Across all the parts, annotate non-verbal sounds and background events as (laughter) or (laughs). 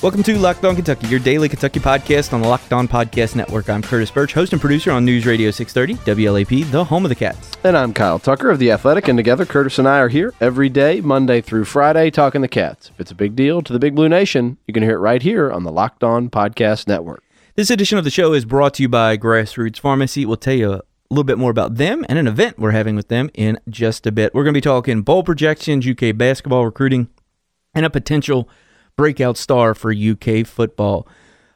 Welcome to Locked On Kentucky, your daily Kentucky podcast on the Locked On Podcast Network. I'm Curtis Burch, host and producer on News Radio 630, WLAP, the home of the Cats. And I'm Kyle Tucker of The Athletic, and together Curtis and I are here every day, Monday through Friday, talking the Cats. If it's a big deal to the Big Blue Nation, you can hear it right here on the Locked On Podcast Network. This edition of the show is brought to you by Grassroots Pharmacy. We'll tell you a little bit more about them and an event we're having with them in just a bit. We're going to be talking bowl projections, UK basketball recruiting, and a potential breakout star for UK football.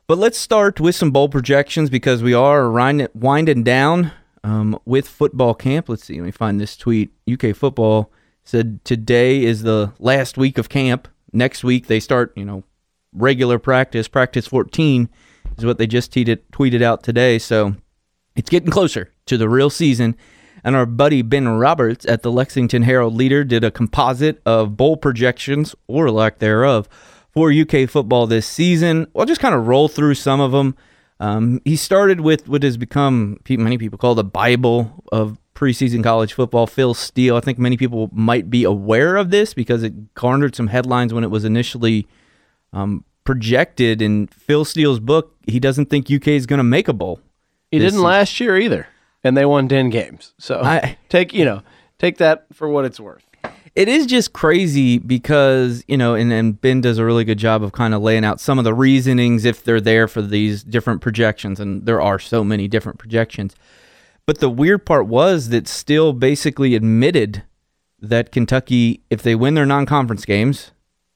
But let's start with some bowl projections because we are winding down um, with football camp. Let's see, let me find this tweet. UK football said today is the last week of camp. Next week they start, you know, regular practice. Practice 14 is what they just tweeted, tweeted out today. So it's getting closer to the real season. And our buddy Ben Roberts at the Lexington Herald Leader did a composite of bowl projections, or lack thereof, for UK football this season. I'll just kind of roll through some of them. Um, he started with what has become many people call the Bible of preseason college football. Phil Steele. I think many people might be aware of this because it garnered some headlines when it was initially um, projected. In Phil Steele's book, he doesn't think UK is going to make a bowl. He didn't season. last year either, and they won ten games. So I, take you know take that for what it's worth it is just crazy because you know and, and ben does a really good job of kind of laying out some of the reasonings if they're there for these different projections and there are so many different projections. But the weird part was that Steele basically admitted that kentucky if they win their non-conference games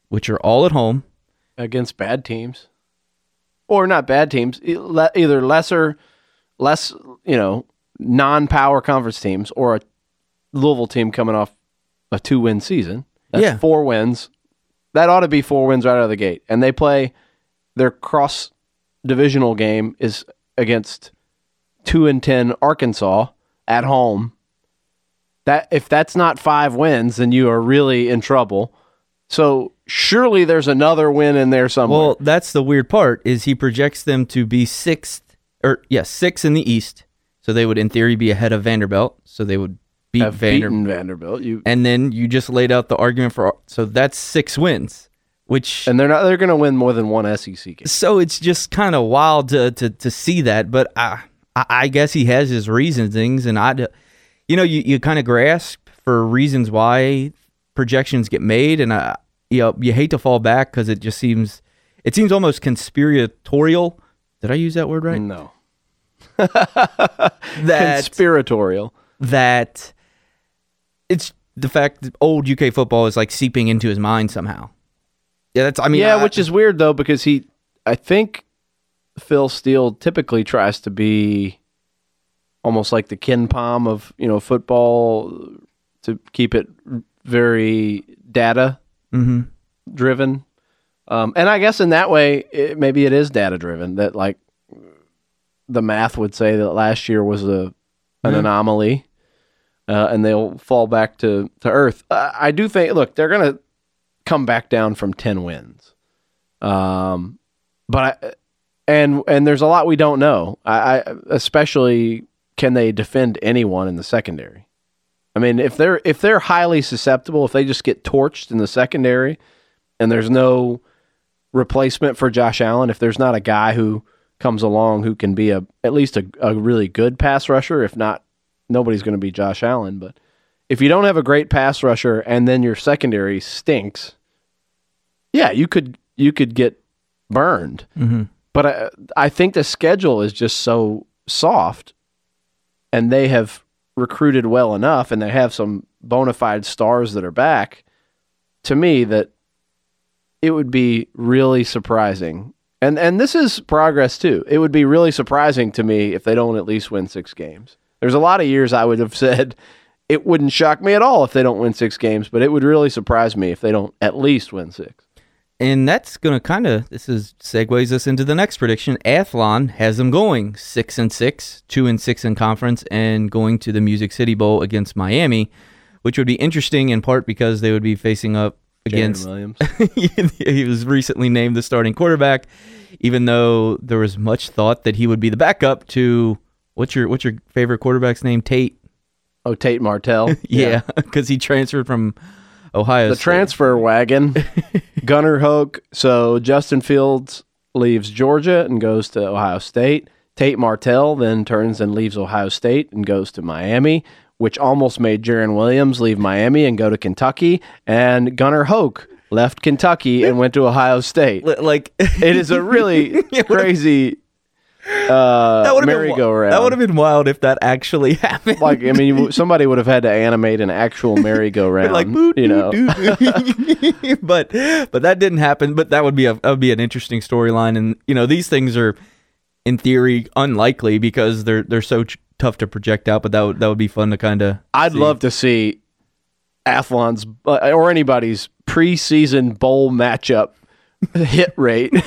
which are all at home against bad teams. Or not bad teams either lesser less you know non-power conference teams or a louisville team coming off a two win season. That's yeah. four wins. That ought to be four wins right out of the gate. And they play their cross divisional game is against two and ten Arkansas at home. That if that's not five wins, then you are really in trouble. So surely there's another win in there somewhere. Well, that's the weird part is he projects them to be sixth or yes, six in the East. So they would in theory be ahead of Vanderbilt. So they would beat have Vander- beaten Vanderbilt. You and then you just laid out the argument for so that's six wins, which and they're not they're going to win more than one SEC game. So it's just kind of wild to, to to see that, but I I guess he has his reasonings, and I, you know, you you kind of grasp for reasons why projections get made, and I you know you hate to fall back because it just seems it seems almost conspiratorial. Did I use that word right? No. (laughs) that conspiratorial. That it's the fact that old UK football is like seeping into his mind somehow. Yeah, that's. I mean, yeah, I, which is weird though because he, I think, Phil Steele typically tries to be almost like the KenPom of you know football to keep it very data mm-hmm. driven. Um, and I guess in that way, it, maybe it is data driven. That like the math would say that last year was a an mm-hmm. anomaly uh, and they'll fall back to to earth. Uh, I do think. Look, they're going to come back down from ten wins, um, but I, and and there's a lot we don't know. I, I especially can they defend anyone in the secondary? I mean, if they're if they're highly susceptible, if they just get torched in the secondary, and there's no replacement for Josh Allen, if there's not a guy who comes along who can be a at least a, a really good pass rusher, if not nobody's going to be Josh Allen, but if you don't have a great pass rusher and then your secondary stinks, yeah, you could you could get burned. Mm-hmm. But I, I think the schedule is just so soft, and they have recruited well enough, and they have some bona fide stars that are back. To me, that it would be really surprising, and and this is progress too. It would be really surprising to me if they don't at least win six games. There's a lot of years I would have said (laughs) it wouldn't shock me at all if they don't win six games, but it would really surprise me if they don't at least win six. And that's going to kind of this is segues us into the next prediction. Athlon has them going six and six, two and six in conference, and going to the Music City Bowl against Miami, which would be interesting in part because they would be facing up against. Williams. (laughs) he was recently named the starting quarterback, even though there was much thought that he would be the backup to what's your what's your favorite quarterback's name? Tate. Oh, Tate Martell. (laughs) Yeah, because he transferred from Ohio. the State. transfer wagon. (laughs) Gunnar Hoke. So Justin Fields leaves Georgia and goes to Ohio State. Tate Martell then turns and leaves Ohio State and goes to Miami, which almost made Jarren Williams leave Miami and go to Kentucky. And Gunnar Hoke left Kentucky and went to Ohio State. Like It is a really (laughs) crazy uh, that would have been merry-go-round. That would have been wild if that actually (laughs) happened. like I mean, somebody would have had to animate an actual (laughs) merry-go-round. like you know, (laughs) but but that didn't happen. But that would be a that would be an interesting storyline. And you know these things are in theory unlikely because they're they're so ch- tough to project out. But that would that would be fun to kind of. I'd love to see Athlon's uh, or anybody's preseason bowl matchup hit rate. (laughs)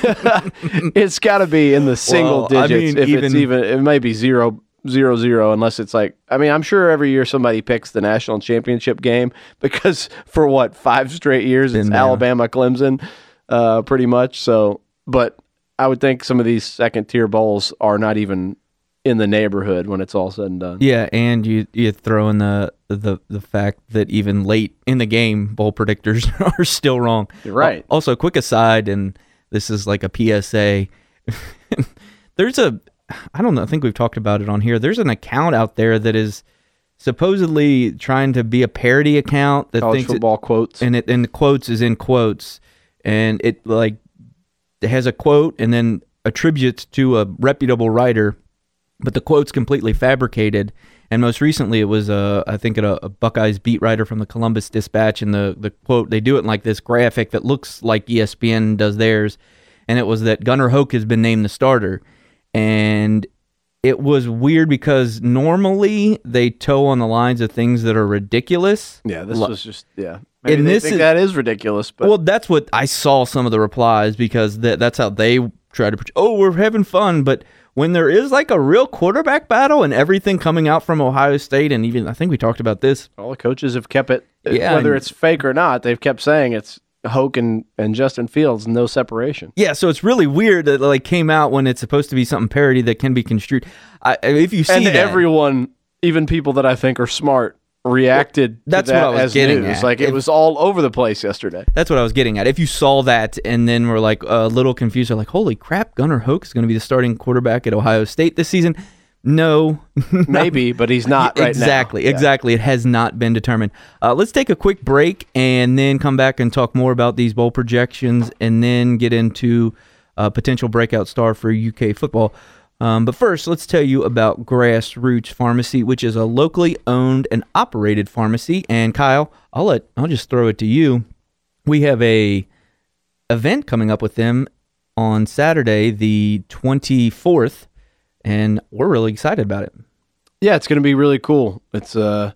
it's got to be in the single Well, I digits. mean, if it's even- even, it may be zero zero zero unless it's like I mean I'm sure every year somebody picks the national championship game (laughs) because for what five straight years it's there. Alabama Clemson uh, pretty much so but I would think some of these second tier bowls are not even in the neighborhood when it's all said and done. Yeah, and you you throw in the the the fact that even late in the game, bowl predictors (laughs) are still wrong. You're right. Also, quick aside, and this is like a PSA. (laughs) There's a, I don't know. I think we've talked about it on here. There's an account out there that is supposedly trying to be a parody account that College thinks it, football quotes. and it and the quotes is in quotes, and it like it has a quote and then attributes to a reputable writer, but the quote's completely fabricated. And most recently, it was uh, I think a, a Buckeyes beat writer from the Columbus Dispatch, and the the quote they do it in like this graphic that looks like ESPN does theirs, and it was that Gunnar Hoke has been named the starter, and it was weird because normally they toe on the lines of things that are ridiculous. Yeah, this was just yeah. Maybe And this think is- that is ridiculous, but well, that's what I saw some of the replies because that that's how they try to. Oh, we're having fun, but when there is like a real quarterback battle and everything coming out from Ohio State, and even I think we talked about this. all the coaches have kept it. Uh, yeah, whether and- it's fake or not, they've kept saying it's Hoke and, and Justin Fields, no separation. Yeah, so it's really weird that like came out when it's supposed to be something parody that can be construed. I, if you see and that, everyone, even people that I think are smart, reacted. to that's what that I was as getting news. at. Like it If- was all over the place yesterday. That's what I was getting at. If you saw that and then were like a little confused, like, holy crap, Gunnar Hoke is going to be the starting quarterback at Ohio State this season. (laughs) No, Maybe, but he's not right now. exactly, Yeah. exactly. It has not been determined. Uh, let's take a quick break and then come back and talk more about these bowl projections, and then get into a potential breakout star for UK football. Um, but first, let's tell you about Grassroots Pharmacy, which is a locally owned and operated pharmacy. And Kyle, I'll let I'll just throw it to you. We have a event coming up with them on Saturday, the twenty fourth, and we're really excited about it. Yeah, it's going to be really cool. It's uh,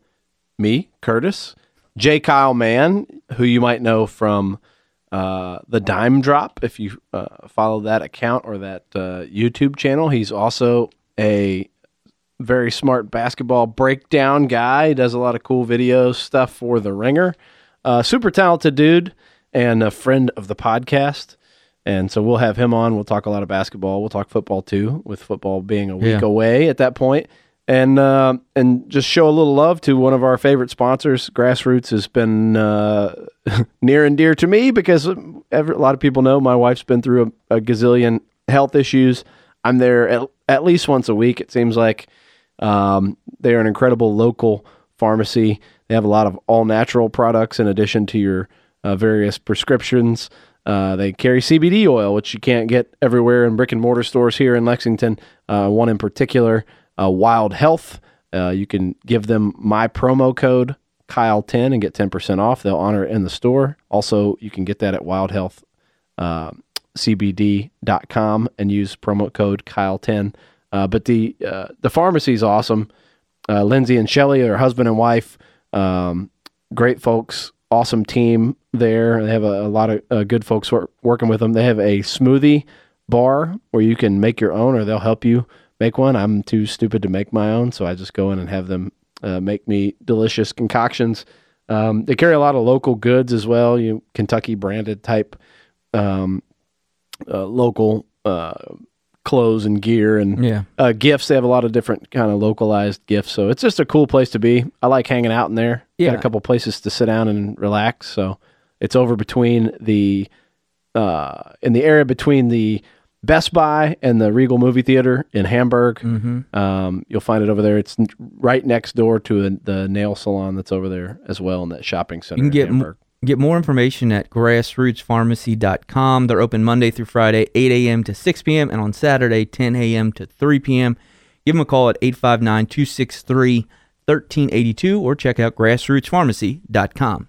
me, Curtis, J. Kyle Mann, who you might know from uh, the Dime Drop if you uh, follow that account or that uh, YouTube channel. He's also a very smart basketball breakdown guy. He does a lot of cool videos, stuff for The Ringer. Uh, super talented dude and a friend of the podcast. And so we'll have him on. We'll talk a lot of basketball. We'll talk football too, with football being a week Yeah. away at that point. And uh, and just show a little love to one of our favorite sponsors. Grassroots has been uh, (laughs) near and dear to me because every, a lot of people know my wife's been through a, a gazillion health issues. I'm there at, at least once a week. It seems like um, they're an incredible local pharmacy. They have a lot of all natural products in addition to your uh, various prescriptions. Uh, they carry CBD oil, which you can't get everywhere in brick and mortar stores here in Lexington. Uh, one in particular, uh, Wild Health. Uh, you can give them my promo code Kyle10 and get 10% off. They'll honor it in the store. Also, you can get that at Wild Health uh, and use promo code Kyle10. Uh, but the uh, the pharmacy is awesome. Lindsay and Shelly are husband and wife. Um, great folks, awesome team there. They have a, a lot of uh, good folks wor- working with them. They have a smoothie bar where you can make your own, or they'll help you make one. I'm too stupid to make my own, so I just go in and have them uh, make me delicious concoctions. Um, they carry a lot of local goods as well. You Kentucky branded type um, uh, local uh, clothes and gear and Yeah. uh, gifts. They have a lot of different kind of localized gifts. So it's just a cool place to be. I like hanging out in there. Got a couple places to sit down and relax. So it's over between the uh, in the area between the Best Buy and the Regal Movie Theater in Hamburg. Mm-hmm. Um, you'll find it over there. It's right next door to the, the nail salon that's over there as well in that shopping center. You can get m- get more information at grassrootspharmacy.com. They're open Monday through Friday, 8 a.m. to 6 p.m., and on Saturday, 10 a.m. to 3 p.m. Give them a call at 859 263 1382 or check out grassrootspharmacy.com.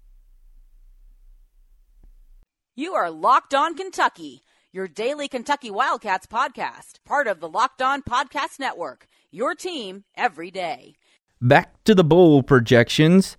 You are Locked On Kentucky, your daily Kentucky Wildcats podcast, part of the Locked On Podcast Network. Your team every day. Back to the bowl projections.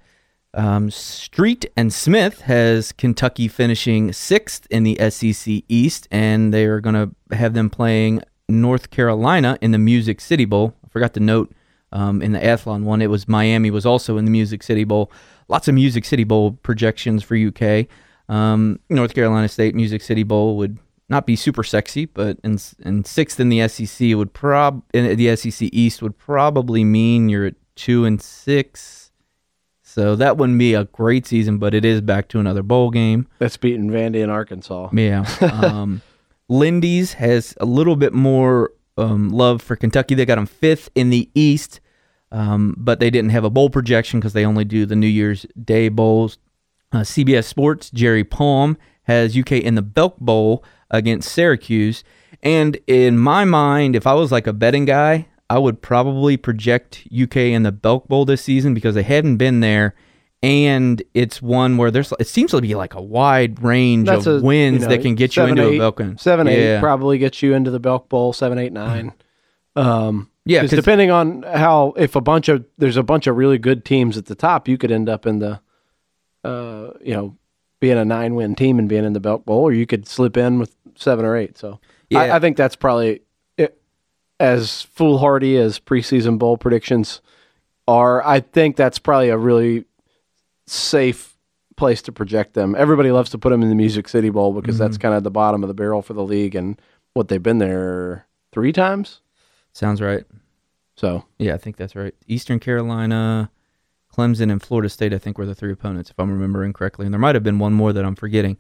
Um, Street and Smith has Kentucky finishing sixth in the SEC East, and they are going to have them playing North Carolina in the Music City Bowl. I forgot to note um, in the Athlon one, it was Miami was also in the Music City Bowl. Lots of Music City Bowl projections for UK. Um, North Carolina State Music City Bowl would not be super sexy, but in, in sixth in the SEC would prob in the SEC East would probably mean you're at two and six. So that wouldn't be a great season, but it is back to another bowl game. That's beating Vandy in Arkansas. Yeah. (laughs) Um, Lindy's has a little bit more um, love for Kentucky. They got them fifth in the East, um, but they didn't have a bowl projection because they only do the New Year's Day bowls. Uh, CBS Sports, Jerry Palm has UK in the Belk Bowl against Syracuse. And in my mind, if I was like a betting guy, I would probably project UK in the Belk Bowl this season because they hadn't been there. And it's one where there's it seems to be like a wide range That's of a, wins you know, that can get you into eight- a Belk. game. Seven, eight probably gets you into the Belk Bowl. Seven, eight, nine. Um, Yeah, 'cause 'cause- depending on how, if a bunch of there's a bunch of really good teams at the top, you could end up in the, uh, you know, being a nine win team and being in the Belk Bowl, or you could slip in with seven or eight. So Yeah. I, I think that's probably it, as foolhardy as preseason bowl predictions are. I think that's probably a really safe place to project them. Everybody loves to put them in the Music City Bowl because that's Mm-hmm. kind of the bottom of the barrel for the league and what they've been there three times. Sounds right. So Yeah, I think that's right. Eastern Carolina, Clemson, and Florida State, I think, were the three opponents, if I'm remembering correctly. And there might have been one more that I'm forgetting.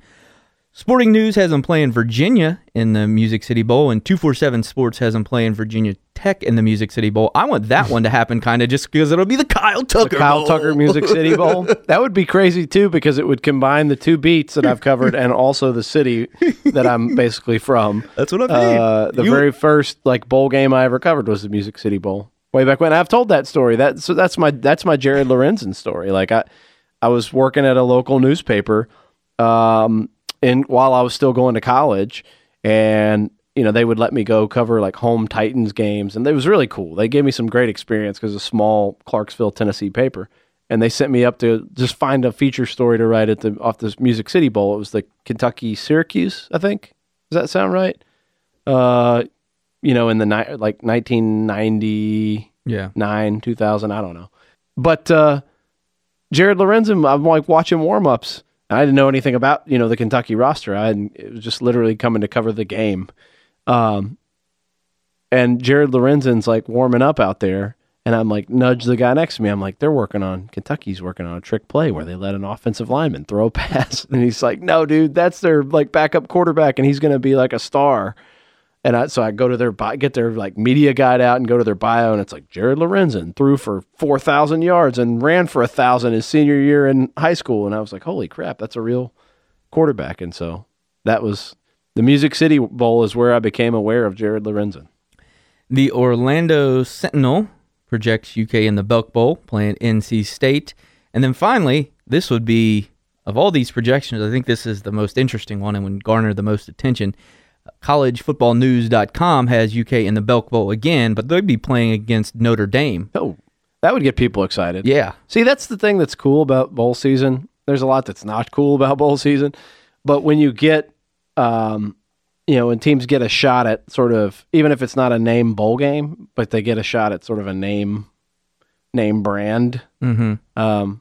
Sporting News has them playing Virginia in the Music City Bowl, and 247 Sports has them playing Virginia Tech in the Music City Bowl. I want that one to happen kind of just because it'll be the Kyle Tucker the Kyle Bowl. Tucker Music City Bowl. (laughs) That would be crazy too because it would combine the two beats that I've covered and also the city that I'm basically from. (laughs) That's what I mean. Uh, the You- very first like bowl game I ever covered was the Music City Bowl. Way back when I've told that story. That so that's my that's my Jared Lorenzen story. Like I I was working at a local newspaper um and while I was still going to college and you know they would let me go cover like home Titans games and it was really cool. They gave me some great experience cuz a small Clarksville, Tennessee paper and they sent me up to just find a feature story to write at the off this Music City Bowl. It was the Kentucky Syracuse, I think. Does that sound right? Uh you know, in the ni- like 1990 yeah. nine, two thousand, I don't know. But uh, Jared Lorenzen, I'm like watching warm ups. I didn't know anything about you know the Kentucky roster. I hadn't, it was just literally coming to cover the game. Um, and Jared Lorenzen's like warming up out there, and I'm like nudge the guy next to me. I'm like, they're working on Kentucky's working on a trick play where they let an offensive lineman throw a pass, (laughs) and he's like, no, dude, that's their like backup quarterback, and he's gonna be like a star. And I, so I go to their get their like media guide out and go to their bio, and it's like Jared Lorenzen threw for four thousand yards and ran for a thousand his senior year in high school, and I was like, holy crap, that's a real quarterback. And so that was the Music City Bowl is where I became aware of Jared Lorenzen. The Orlando Sentinel projects UK in the Belk Bowl, playing NC State. And then finally, this would be of all these projections, I think this is the most interesting one and would garner the most attention. CollegeFootballNews.com has UK in the Belk Bowl again, but they'd be playing against Notre Dame. Oh, that would get people excited. Yeah. See, that's the thing that's cool about bowl season. There's a lot that's not cool about (laughs) bowl season, but when you get, um, you know, when teams get a shot at sort of, even if it's not a name bowl game, but they get a shot at sort of a name, name brand. Mm-hmm. Um,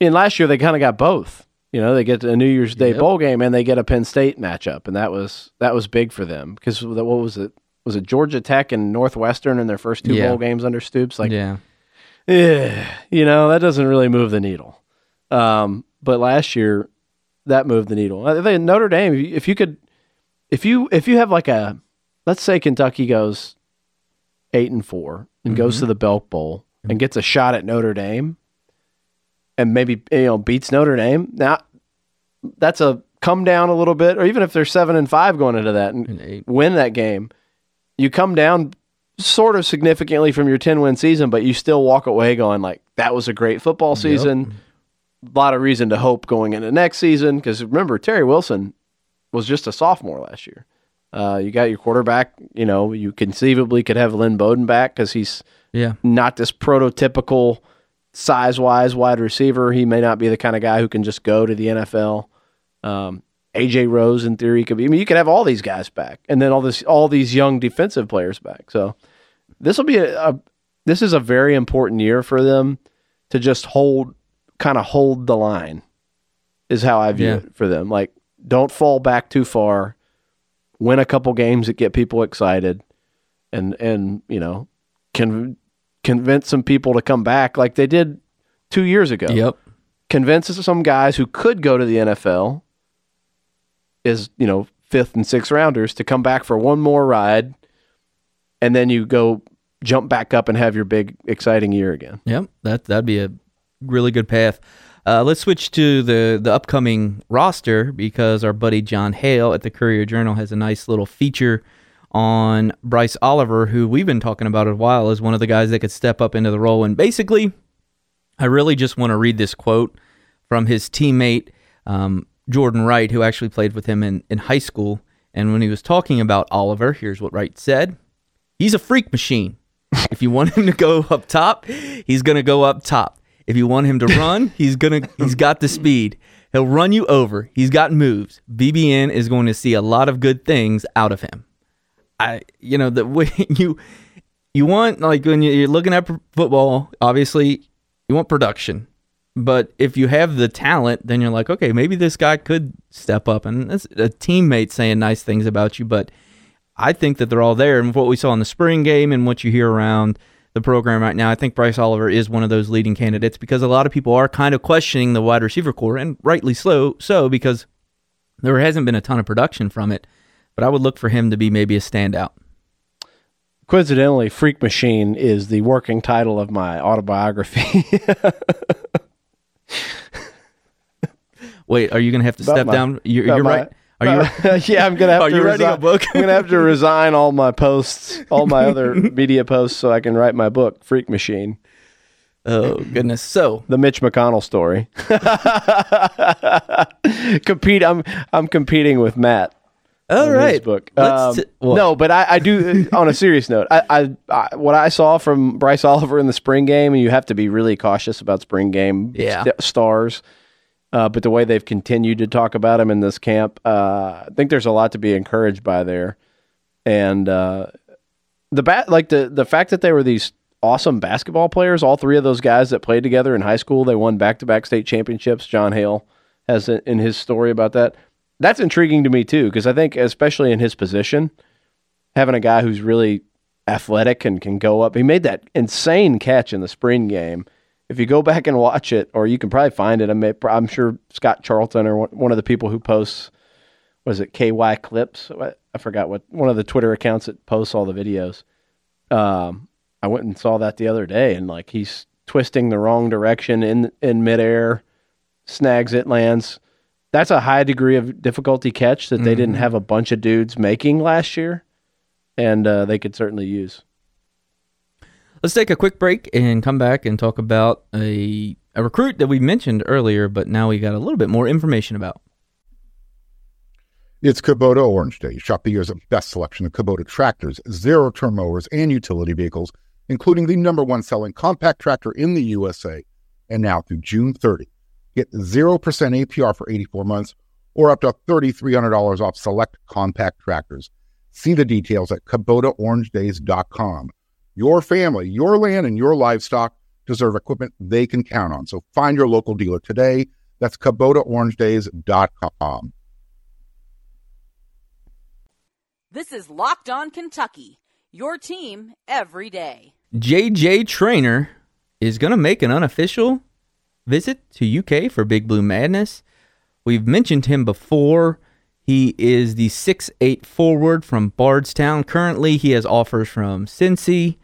and last year they kind of got both. You know, they get a New Year's Day Yep. bowl game and they get a Penn State matchup, and that was that was big for them because what was it? Was it Georgia Tech and Northwestern in their first two Yeah. bowl games under Stoops? Like, yeah. eh, you know, that doesn't really move the needle. Um, but last year, that moved the needle. I think Notre Dame, if you- if you could, if you if you have like a, let's say Kentucky goes eight and four and goes to the Belk Bowl and gets a shot at Notre Dame, and maybe you know beats Notre Dame. Now, that's a come down a little bit, or even if they're seven and five going into that and And win that game, you come down sort of significantly from your 10 win season, but you still walk away going like that was a great football season. A lot of reason to hope going into next season because remember Terry Wilson was just a sophomore last year. Uh, you got your quarterback. You know, you conceivably could have Lynn Bowden back because he's Yeah. not this prototypical size wise wide receiver. He may not be the kind of guy who can just go to the NFL. Um, AJ Rose, in theory, could be. I mean, you could have all these guys back, and then all this, all these young defensive players back. So this will be a, a this is a very important year for them to just hold, kind of hold the line, is how I view Yeah. it for them. Like, don't fall back too far. Win a couple games that get people excited, and and you know, can convince some people to come back like they did two years ago Yep. convince some guys who could go to the NFL is, you know, fifth and sixth rounders to come back for one more ride and then you go jump back up and have your big exciting year again. Yep, that that'd be a really good path. Uh, let's switch to the the upcoming roster because our buddy John Hale at the Courier Journal has a nice little feature on Bryce Oliver, who we've been talking about a while as one of the guys that could step up into the role. And basically, I really just want to read this quote from his teammate um, Jordan Wright, who actually played with him in, in high school. And when he was talking about Oliver, here's what Wright said: He's a freak machine. If you want him to go up top, he's going to go up top. If you want him to run, (laughs) he's going to he's got the speed. He'll run you over. He's got moves. BBN is going to see a lot of good things out of him. I you know the (laughs) way you you want like when you- you're looking at football, obviously you want production. But if you have the talent, then you're like, okay, maybe this guy could step up and that's a teammate saying nice things about you, but I think that they're all there. And what we saw in the spring game and what you hear around the program right now, I think Bryce Oliver is one of those leading candidates because a lot of people are kind of questioning the wide receiver corps, and rightly so, so because there hasn't been a ton of production from it. But I would look for him to be maybe a standout. Coincidentally, Freak Machine is the working title of my autobiography. (laughs) Wait, are you going to have to About step my- down? You're, you're my- right. Are you? (laughs) yeah, I'm gonna (laughs) have Are to you writing a book? I'm gonna have to resign all my posts, all my other media posts, so I can write my book, Freak Machine, Oh goodness. So the Mitch McConnell story. Compete. I'm I'm competing with Matt. All his book. Um, t- no, but I, I do. on a serious (laughs) note, I, I, I what I saw from Bryce Oliver in the spring game, and you have to be really cautious about spring game Yeah. st- stars. Uh, but the way they've continued to talk about him in this camp, uh, I think there's a lot to be encouraged by there. And uh, the bat, like the the fact that they were these awesome basketball players, all three of those guys that played together in high school, they won back to back state championships. John Hale has in his story about that. That's intriguing to me too, because I think especially in his position, having a guy who's really athletic and can go up. He made that insane catch in the spring game. If you go (laughs) back and watch it, or you can probably find it, I may, I'm sure Scott Charlton or one- one of the people who posts, was it KY Clips? I forgot what one of the Twitter accounts that posts all the videos. Um, I went and saw that the other day, and like he's twisting the wrong direction in in midair, snags it, lands. That's a high degree of difficulty catch that they didn't have a bunch of dudes making last year, and uh, they could certainly use. Let's take a quick break and come back and talk about a a recruit that we mentioned earlier, but now we got a little bit more information about. It's Kubota Orange Day. Shop the year's best selection of Kubota tractors, zero turn mowers, and utility vehicles, including the number one selling compact tractor in the USA. And now through June 30, get 0% APR for 84 months or up to $3,300 off select compact tractors. See the details at KubotaOrangeDays.com. Your family, your land, and your livestock deserve equipment they can count on. So find your local dealer today. That's KubotaOrangeDays.com. This is Locked On Kentucky, your team every day. JJ Traynor is going to make an unofficial visit to UK for Big Blue Madness. We've mentioned him before. He is the six-eight forward from Bardstown. Currently, he has offers from Cincy,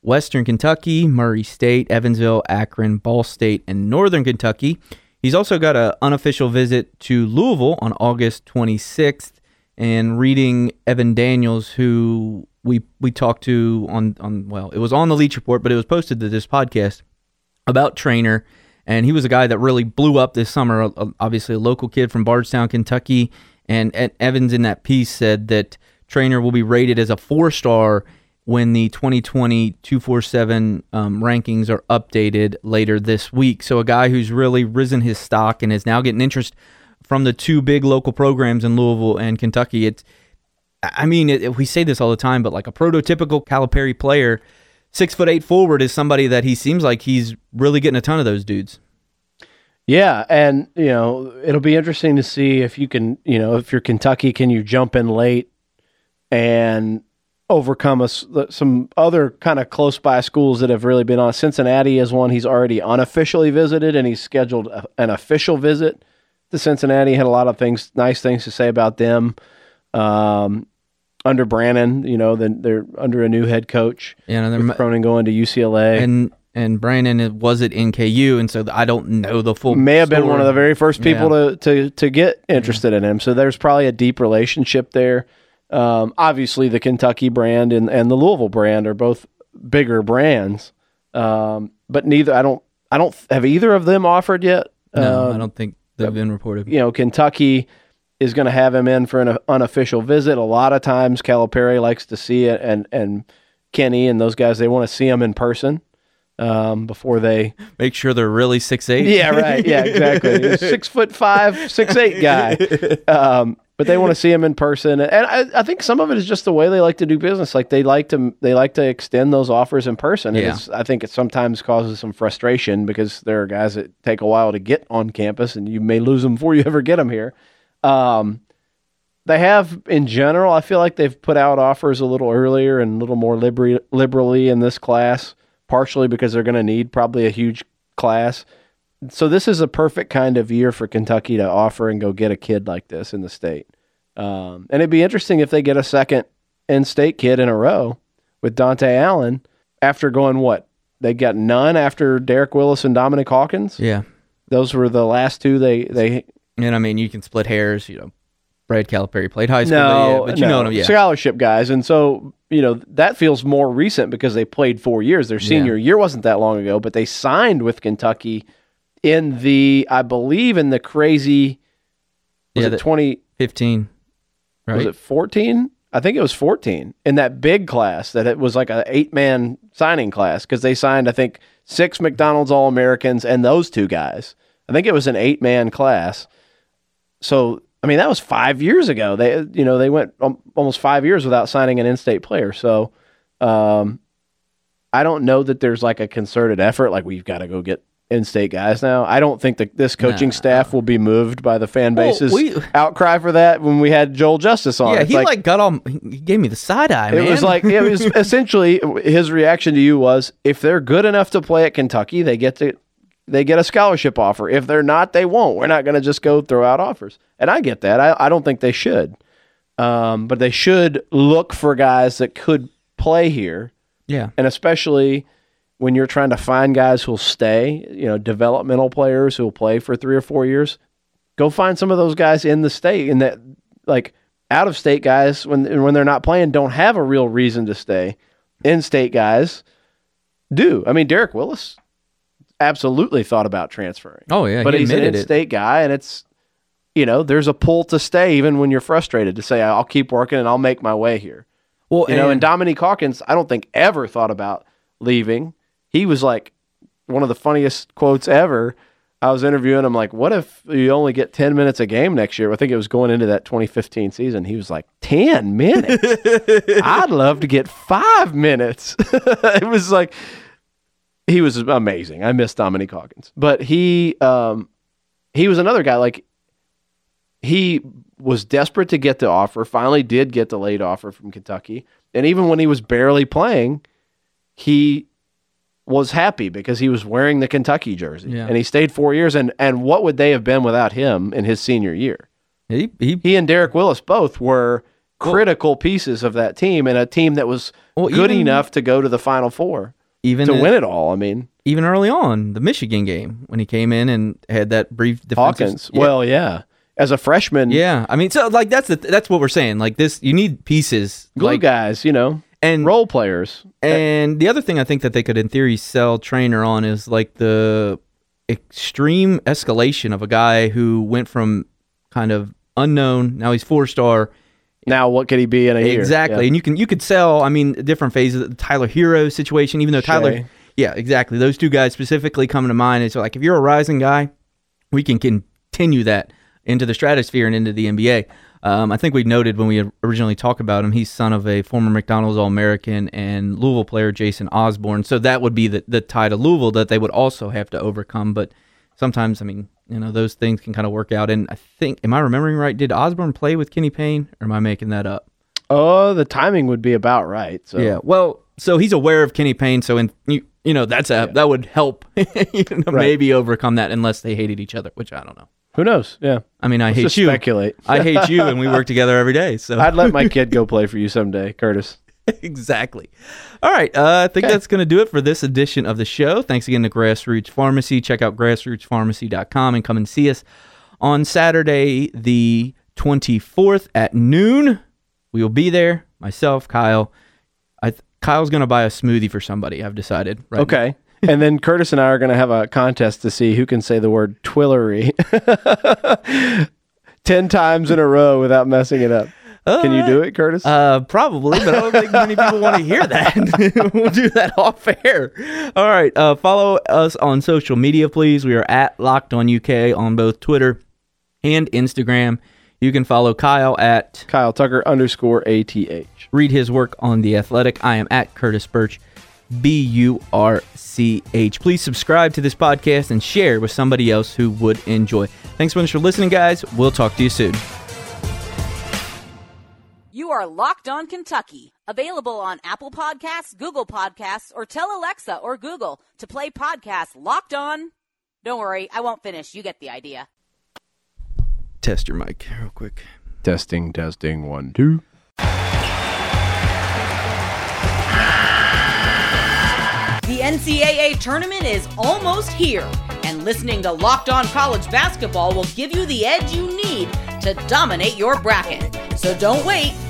Western Kentucky, Murray State, Evansville, Akron, Ball State, and Northern Kentucky. He's also got an unofficial visit to Louisville on August 26th. And reading Evan Daniels, who we we talked to on on well, it was on the Leach Report, but it was posted to this podcast about Traynor, and he was a guy that really blew up this summer. Obviously, a local kid from Bardstown, Kentucky, and, and Evans in that piece said that Traynor will be rated as a four star when the 2020 247 um, rankings are updated later this week. So, a guy who's really risen his stock and is now getting interest from the two big local programs in Louisville and Kentucky. It's, I mean, it, we say this all the time, but like a prototypical Calipari player, six foot eight forward is somebody that he seems like he's really getting a ton of those dudes. Yeah, and you know it'll be interesting to see if you can, you know, if you're Kentucky, can you jump in late and overcome us some other kind of close by schools that have really been on. Cincinnati is one he's already unofficially visited, and he's scheduled a, an official visit to Cincinnati. Had a lot of things, nice things to say about them. Um, under Brannen, you know, then they're under a new head coach. Yeah, and they're Cronin going to UCLA, and and Brannen was at NKU, and so I don't know the full. May have story. been one of the very first people yeah. to to to get interested yeah. in him. So there's probably a deep relationship there. Um, obviously, the Kentucky brand and, and the Louisville brand are both bigger brands, um, but neither I don't I don't have either of them offered yet. No, um, I don't think they've been reported. You know, Kentucky is going to have him in for an unofficial visit. A lot of times, Calipari likes to see it, and and Kenny and those guys they want to see him in person um, before they make sure they're really six eight. Yeah, right. Yeah, exactly. (laughs) six foot five, six eight guy. Um, but they want to see him in person, and I, I, think some of it is just the way they like to do business. Like they like to they like to extend those offers in person. Yeah. I think it sometimes causes some frustration because there are guys that take a while to get on campus, and you may lose them before you ever get them here. Um, they have, in general, I feel like they've put out offers a little earlier and a little more liber- liberally in this class, partially because they're going to need probably a huge class so this is a perfect kind of year for Kentucky to offer and go get a kid like this in the state. Um, and it'd be interesting if they get a second in-state kid in a row with Dontaie Allen after going what they got none after Derek Willis and Dominique Hawkins. Yeah, those were the last two they they. And I mean, you can split hairs. You know, Brad Calipari played high school, no, but you no. know, yeah, scholarship guys, and so you know that feels more recent because they played four years. Their senior yeah. year wasn't that long ago, but they signed with Kentucky in the I believe in the crazy was yeah, it 2015 right? Was it 14? I think it was 14 in that big class that it was like an eight man signing class because they signed I think six McDonald's All Americans and those two guys. I think it was an eight man class. So I mean that was five years ago. They you know they went almost five years without signing an in state player. So um, I don't know that there's like a concerted effort like we've got to go get in-state guys now. I don't think that this coaching no. staff will be moved by the fan base's well, we, outcry for that. When we had Joel Justice on, yeah, he like, like, got on. He gave me the side eye. It was like it was (laughs) essentially his reaction to you was if they're good enough to play at Kentucky, they get to they get a scholarship offer. If they're not, they won't. We're not going to just go throw out offers. And I get that. I, I don't think they should, um, but they should look for guys that could play here. Yeah, and especially when you're trying to find guys who'll stay, you know, developmental players who'll play for three or four years, go find some of those guys in the state and that like out of state guys when when they're not playing don't have a real reason to stay. In state guys do. I mean, Derek Willis absolutely thought about transferring. Oh yeah, but he he's an admitted it. in-state guy, and it's you know there's a pull to stay even when you're frustrated to say I'll keep working and I'll make my way here. Well, You know, and Dominique Hawkins, I don't think ever thought about leaving. He was like one of the funniest quotes ever. I was interviewing him like, "What if you only get ten minutes a game next year?" I think it was going into that 2015 season. He was like, 10 minutes? (laughs) I'd love to get five minutes." (laughs) it was like he was amazing. I miss Dominique Hawkins, but he um, he was another guy like he was desperate to get the offer. Finally, did get the late offer from Kentucky, and even when he was barely playing, he was happy because he was wearing the Kentucky jersey, Yeah. and he stayed four years. and And what would they have been without him in his senior year? he, he, He and Derek Willis both were critical pieces of that team, and a team that was Well, good even- enough to go to the Final Four even to in- win it all. I mean, even early on the Michigan game when he came in and had that brief defensive. Hawkins. Yeah. Well, yeah, as a freshman, yeah, I mean, so like that's the that's what we're saying. Like this, you need pieces, glue like guys, you know, and role players. And the other thing I think that they could, in theory, sell Traynor on is like the extreme escalation of a guy who went from kind of unknown, now he's four star. Now, what could he be in a year? Exactly, Yeah. and you can you could sell. I mean, different phases. The Tyler Herro situation, even though Tyler, yeah, exactly. Those two guys specifically come to mind. It's like if you're a rising guy, we can continue that into the stratosphere and into the NBA. Um, I think we noted when we originally talked about him, he's son of a former McDonald's All American and Louisville player Jason Osborne. So that would be the, the tie to Louisville that they would also have to overcome. But sometimes, I mean, you know, those things can kind of work out. And I think, am I remembering right? Did Osborne play with Kenny Payne, or am I making that up? Oh, the timing would be about right. So. Yeah. Well, so he's aware of Kenny Payne, so in you, you know that's a that would help (laughs) you know, maybe overcome that unless they hated each other, which I don't know. Who knows? Yeah. I mean, I hate Just you. speculate. I hate you, and we work (laughs) together every day. So I'd let my (laughs) kid go play for you someday, Curtis. (laughs) exactly. All right. Uh, I think that's going to do it for this edition of the show. Thanks again to Grassroots Pharmacy. Check out grassrootspharmacy.com and come and see us on Saturday, the 24th at noon. We will be there. Myself, Kyle. I th- Kyle's going to buy a smoothie for somebody. I've decided. Right. Okay. (laughs) and then Curtis and I are going to have a contest to see who can say the word Twillery (laughs) 10 times in a row without messing it up. Can you do it, Curtis? Uh, probably, but I don't think many people want to hear that. (laughs) (laughs) we'll do that off air. All right. Uh, follow us on social media, please. We are at Locked On UK on both Twitter and Instagram. You can follow Kyle at Kyle Tucker underscore ATH. read his work on The Athletic. I am at Curtis Burch, B U R C H. Please subscribe to this podcast and share with somebody else who would enjoy. Thanks so much for listening, guys. We'll talk to you soon. You are Locked On Kentucky, available on Apple Podcasts, Google Podcasts, or tell Alexa or Google to play podcast Locked On. Don't worry, I won't finish. You get the idea. Test your mic real quick. Testing, testing, one, two. The NCAA tournament is almost here, and listening to Locked On College Basketball will give you the edge you need to dominate your bracket. So don't wait.